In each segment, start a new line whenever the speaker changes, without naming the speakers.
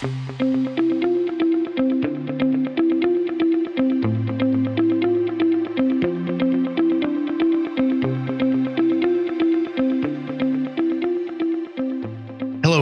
Hello,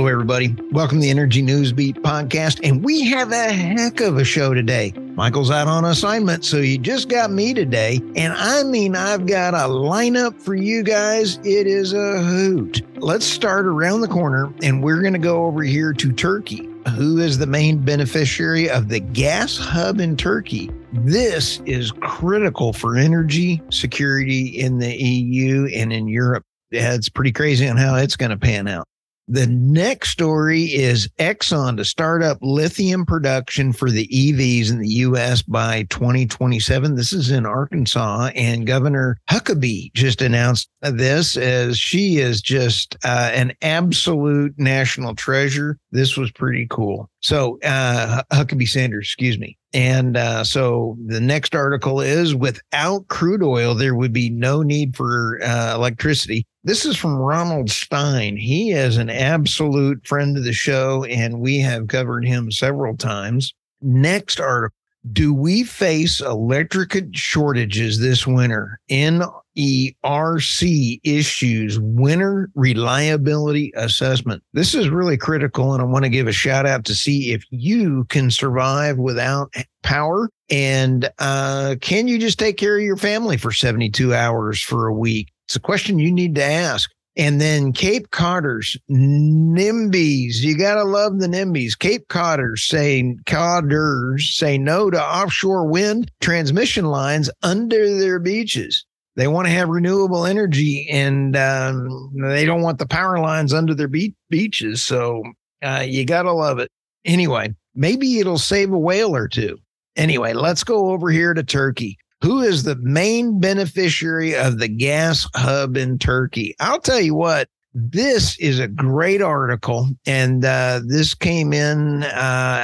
everybody. Welcome to the Energy News Beat podcast. And we have a heck of a show today. Michael's out on assignment, so you just got me today. And I mean, I've got a lineup for you guys. It is a hoot. Let's start around the corner, and we're going to go over here to Turkey. Who is the main beneficiary of the gas hub in Turkey? This is critical for energy security in the EU and in Europe. It's pretty crazy on how it's going to pan out. The next story is Exxon to start up lithium production for the EVs in the U.S. by 2027. This is in Arkansas, and Governor Huckabee just announced this as she is just uh, an absolute national treasure. This was pretty cool. So, uh, Huckabee Sanders, excuse me. And uh, so the next article is without crude oil, there would be no need for uh, electricity. This is from Ronald Stein. He is an absolute friend of the show, and we have covered him several times. Next article Do we face electric shortages this winter? NERC issues winter reliability assessment. This is really critical, and I want to give a shout out to see if you can survive without power. And uh, can you just take care of your family for 72 hours for a week? It's a question you need to ask. And then Cape Codders, NIMBYs. You got to love the NIMBYs. Cape Codders say, Codders say no to offshore wind transmission lines under their beaches. They want to have renewable energy and um, they don't want the power lines under their be- beaches. So uh, you got to love it. Anyway, maybe it'll save a whale or two. Anyway, let's go over here to Turkey. Who is the main beneficiary of the gas hub in Turkey? I'll tell you what, this is a great article. And uh, this came in, uh,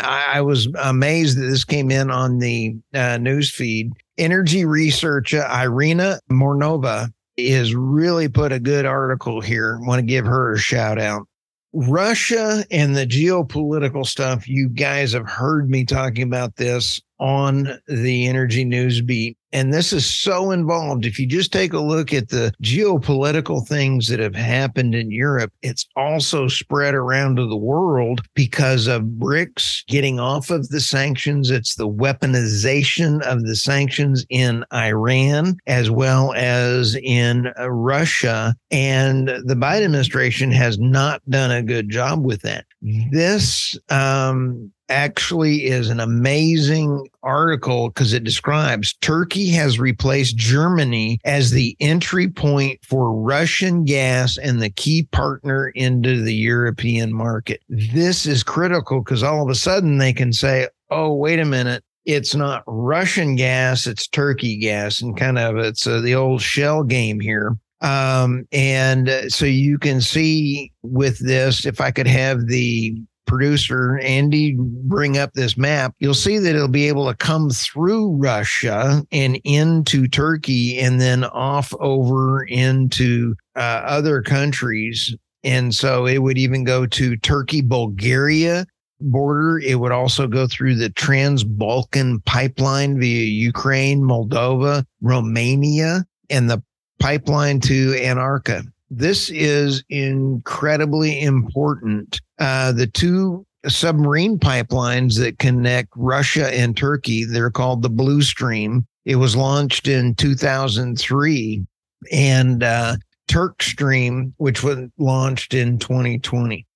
I, I, was amazed that this came in on the uh, news feed. Energy researcher Irina Mironova has really put a good article here. Want to give her a shout out. Russia and the geopolitical stuff, you guys have heard me talking about this on the energy news beat. And this is so involved. If you just take a look at the geopolitical things that have happened in Europe, it's also spread around to the world because of BRICS getting off of the sanctions. It's the weaponization of the sanctions in Iran as well as in Russia. And the Biden administration has not done a good job with that. This um, actually is an amazing article because it describes Turkey has replaced Germany as the entry point for Russian gas and the key partner into the European market. This is critical because all of a sudden they can say, oh, wait a minute. It's not Russian gas, it's Turkey gas, and kind of it's uh, the old shell game here. Um, and so you can see with this, if I could have the producer Andy bring up this map, you'll see that it'll be able to come through Russia and into Turkey and then off over into uh, other countries. And so it would even go to Turkey, Bulgaria border. It would also go through the Trans Balkan pipeline via Ukraine, Moldova, Romania, and the pipeline to Antarctica this is incredibly important. Uh, the two submarine pipelines that connect Russia and Turkey, they're called the Blue Stream. It was launched in 2003, and uh, Turk Stream, which was launched in 2020.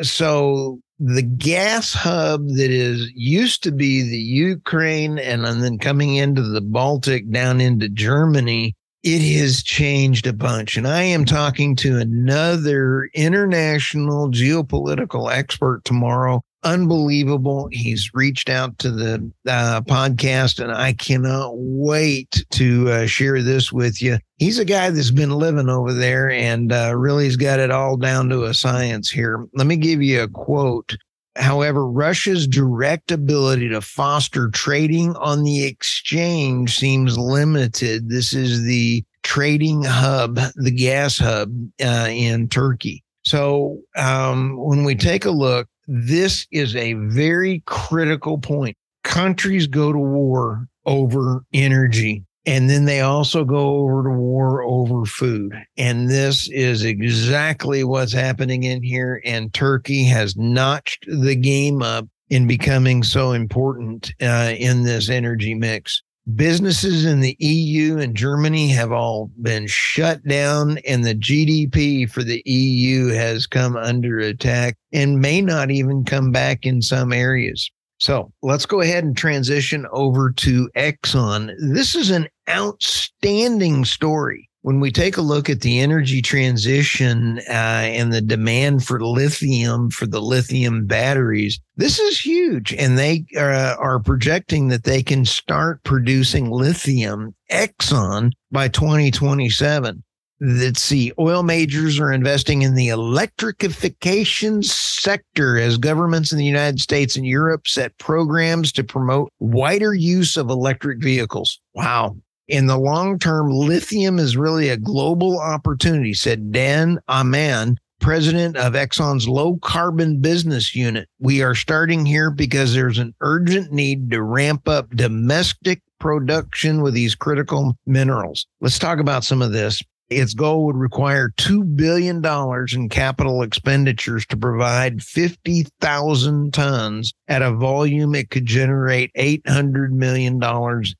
So the gas hub that is used to be the Ukraine and, and then coming into the Baltic down into Germany it has changed a bunch. And I am talking to another international geopolitical expert tomorrow. Unbelievable. He's reached out to the uh, podcast, and I cannot wait to uh, share this with you. He's a guy that's been living over there and uh, really has got it all down to a science here. Let me give you a quote However, Russia's direct ability to foster trading on the exchange seems limited. This is the trading hub, the gas hub uh, in Turkey. So um, when we take a look, this is a very critical point. Countries go to war over energy. And then they also go over to war over food. And this is exactly what's happening in here. And Turkey has notched the game up in becoming so important uh, in this energy mix. Businesses in the EU and Germany have all been shut down, and the GDP for the EU has come under attack and may not even come back in some areas. So let's go ahead and transition over to Exxon. This is an outstanding story. When we take a look at the energy transition uh, and the demand for lithium for the lithium batteries, this is huge. And they uh, are projecting that they can start producing lithium, Exxon, by 2027 let's see, oil majors are investing in the electrification sector as governments in the United States and Europe set programs to promote wider use of electric vehicles. Wow. In the long term, lithium is really a global opportunity, said Dan Ammann, president of Exxon's low carbon business unit. We are starting here because there's an urgent need to ramp up domestic production with these critical minerals. Let's talk about some of this. Its goal would require $2 billion in capital expenditures to provide 50,000 tons at a volume it could generate $800 million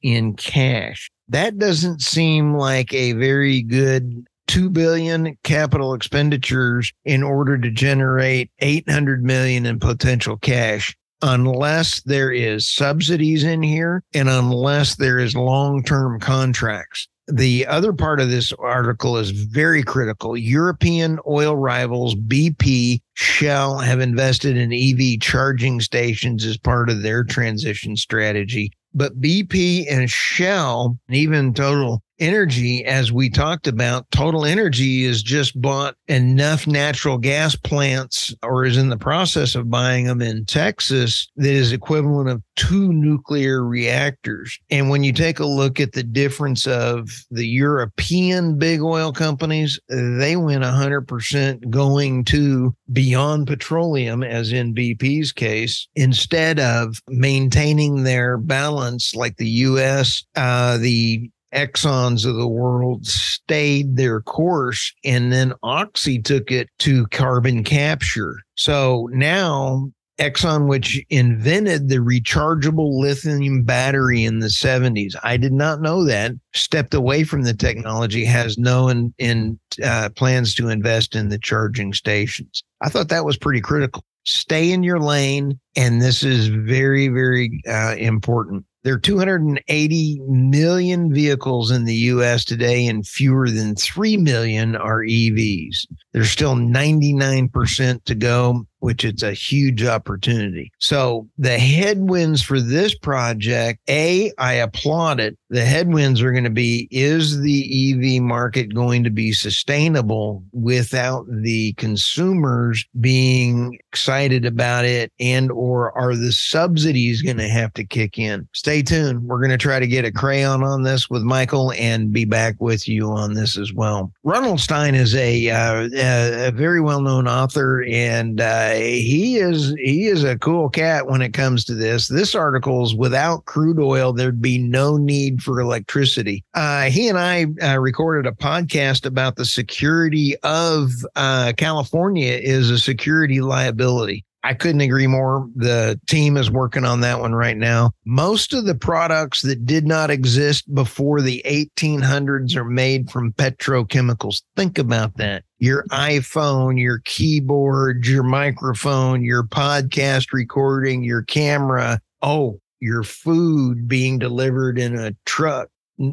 in cash. That doesn't seem like a very good 2 billion capital expenditures in order to generate 800 million in potential cash unless there is subsidies in here and unless there is long-term contracts the other part of this article is very critical. European oil rivals BP, Shell have invested in EV charging stations as part of their transition strategy. But BP and Shell, and even Total Energy, as we talked about, Total Energy has just bought enough natural gas plants or is in the process of buying them in Texas that is equivalent of two nuclear reactors. And when you take a look at the difference of the European big oil companies, they went 100% going to beyond petroleum, as in BP's case, instead of maintaining their balance like the US, uh, the Exxons of the world stayed their course and then Oxy took it to carbon capture. So now Exxon, which invented the rechargeable lithium battery in the 70s, I did not know that, stepped away from the technology, has no in, in uh, plans to invest in the charging stations. I thought that was pretty critical. Stay in your lane. And this is very, very uh, important. There are 280 million vehicles in the US today, and fewer than 3 million are EVs. There's still 99% to go which it's a huge opportunity. So the headwinds for this project, A, I applaud it. The headwinds are going to be is the EV market going to be sustainable without the consumers being excited about it and or are the subsidies going to have to kick in? Stay tuned. We're going to try to get a crayon on this with Michael and be back with you on this as well. Ronald Stein is a, uh, a very well-known author and uh, he is he is a cool cat when it comes to this. This article is without crude oil, there'd be no need for electricity. Uh, he and I uh, recorded a podcast about the security of uh, California is a security liability. I couldn't agree more. The team is working on that one right now. Most of the products that did not exist before the 1800s are made from petrochemicals. Think about that. Your iPhone, your keyboard, your microphone, your podcast recording, your camera. Oh, your food being delivered in a truck.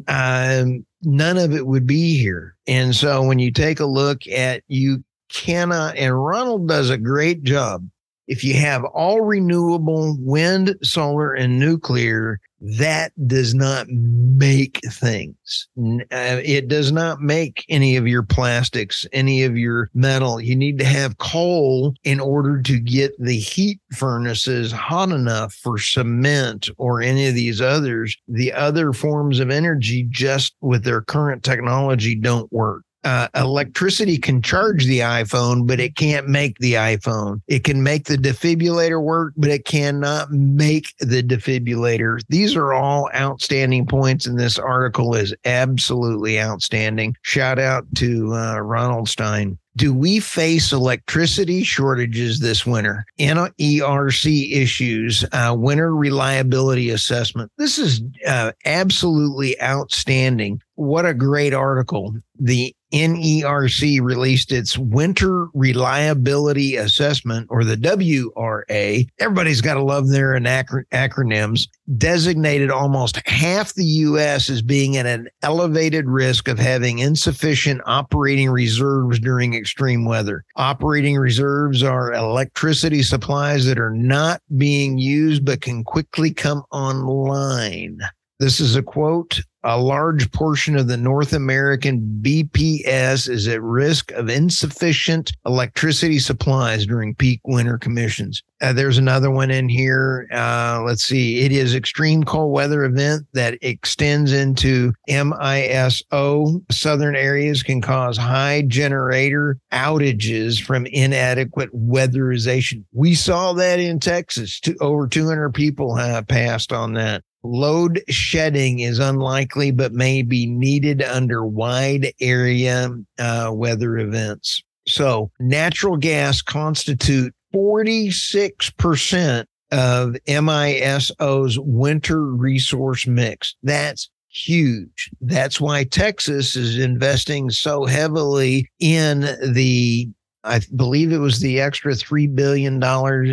Um, none of it would be here. And so when you take a look at you cannot, and Ronald does a great job if you have all renewable wind, solar, and nuclear, that does not make things. Uh, it does not make any of your plastics, any of your metal. You need to have coal in order to get the heat furnaces hot enough for cement or any of these others. The other forms of energy, just with their current technology, don't work. Uh, electricity can charge the iPhone, but it can't make the iPhone. It can make the defibrillator work, but it cannot make the defibrillator. These are all outstanding points, and this article is absolutely outstanding. Shout out to uh, Ronald Stein. Do we face electricity shortages this winter? NERC issues, uh, winter reliability assessment. This is uh, absolutely outstanding. What a great article. The NERC released its Winter Reliability Assessment, or the WRA. Everybody's got to love their acro- acronyms. Designated almost half the U.S. as being at an elevated risk of having insufficient operating reserves during extreme weather. Operating reserves are electricity supplies that are not being used but can quickly come online. This is a quote. A large portion of the North American BPS is at risk of insufficient electricity supplies during peak winter conditions. Uh, there's another one in here. Uh, let's see. It is extreme cold weather event that extends into MISO. Southern areas can cause high generator outages from inadequate weatherization. We saw that in Texas. Over 200 people passed on that. Load shedding is unlikely, but may be needed under wide area uh, weather events. So, natural gas constitute 46% of MISO's winter resource mix. That's huge. That's why Texas is investing so heavily in the I believe it was the extra $3 billion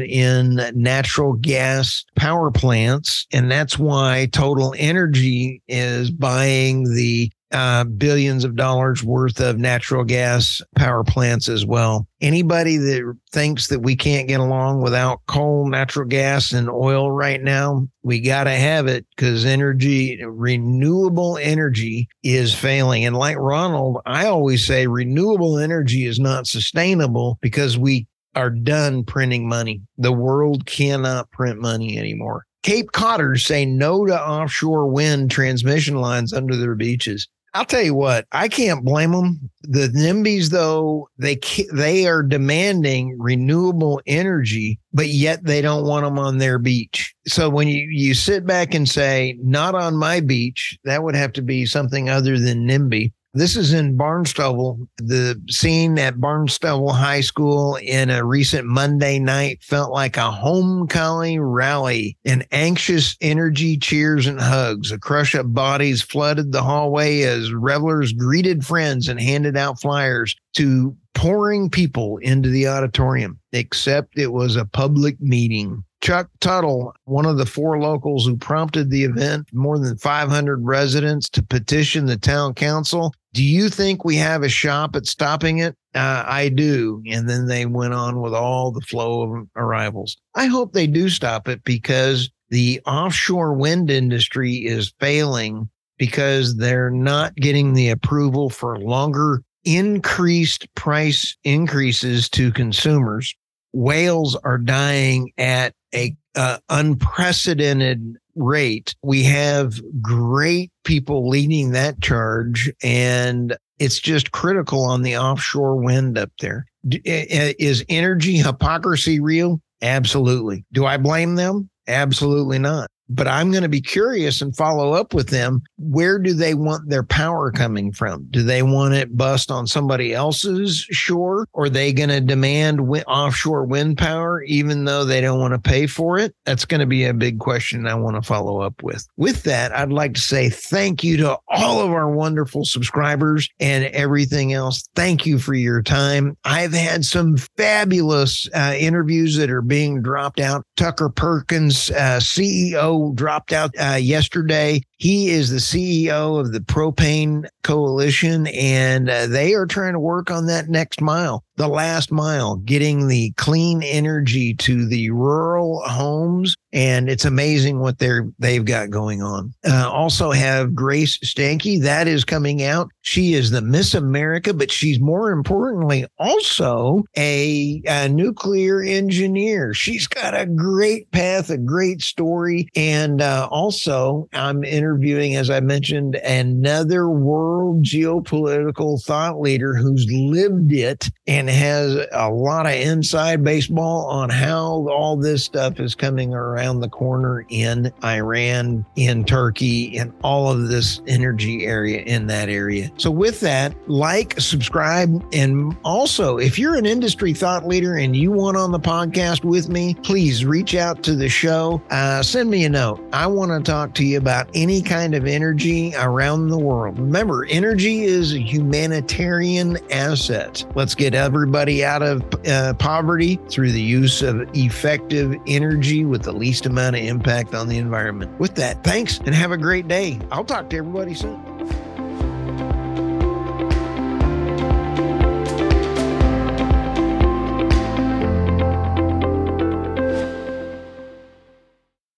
in natural gas power plants. And that's why Total Energy is buying the uh, billions of dollars worth of natural gas power plants as well. Anybody that thinks that we can't get along without coal, natural gas, and oil right now, we got to have it because energy, renewable energy is failing. And like Ronald, I always say renewable energy is not sustainable because we are done printing money. The world cannot print money anymore. Cape Codders say no to offshore wind transmission lines under their beaches. I'll tell you what, I can't blame them. The NIMBYs, though, they they are demanding renewable energy, but yet they don't want them on their beach. So when you you sit back and say, "Not on my beach," that would have to be something other than NIMBY. This is in Barnstable. The scene at Barnstable High School in a recent Monday night felt like a homecoming rally. An anxious energy, cheers, and hugs. A crush of bodies flooded the hallway as revelers greeted friends and handed out flyers to pouring people into the auditorium, except it was a public meeting. Chuck Tuttle, one of the four locals who prompted the event, more than 500 residents to petition the town council. Do you think we have a shot at stopping it? Uh, I do. And then they went on with all the flow of arrivals. I hope they do stop it because the offshore wind industry is failing because they're not getting the approval for longer increased price increases to consumers. Whales are dying at a uh, unprecedented rate. We have great people leading that charge, and it's just critical on the offshore wind up there. Eh, eh, is energy hypocrisy real? Absolutely. Do I blame them? Absolutely not but I'm going to be curious and follow up with them. Where do they want their power coming from? Do they want it bust on somebody else's shore? Or are they going to demand offshore wind power, even though they don't want to pay for it? That's going to be a big question I want to follow up with. With that, I'd like to say thank you to all of our wonderful subscribers and everything else. Thank you for your time. I've had some fabulous uh, interviews that are being dropped out. Tucker Perkins, uh, CEO dropped out uh, yesterday. He is the CEO of the Propane Coalition, and uh, they are trying to work on that next mile. The last mile, getting the clean energy to the rural homes. And it's amazing what they're they've got going on. Uh, also have Grace Stanke that is coming out. She is the Miss America, but she's more importantly also a, a nuclear engineer. She's got a great path, a great story, and uh, also I'm interviewing, as I mentioned, another world geopolitical thought leader who's lived it and has a lot of inside baseball on how all this stuff is coming around the corner in Iran, in Turkey, in all of this energy area in that area. So, with that, like, subscribe, and also if you're an industry thought leader and you want on the podcast with me, please reach out to the show. Uh, send me a note. I want to talk to you about any kind of energy around the world. Remember, energy is a humanitarian asset. Let's get everybody out of uh, poverty through the use of effective energy with the least amount of impact on the environment. With that, thanks and have a great day. I'll talk to everybody soon.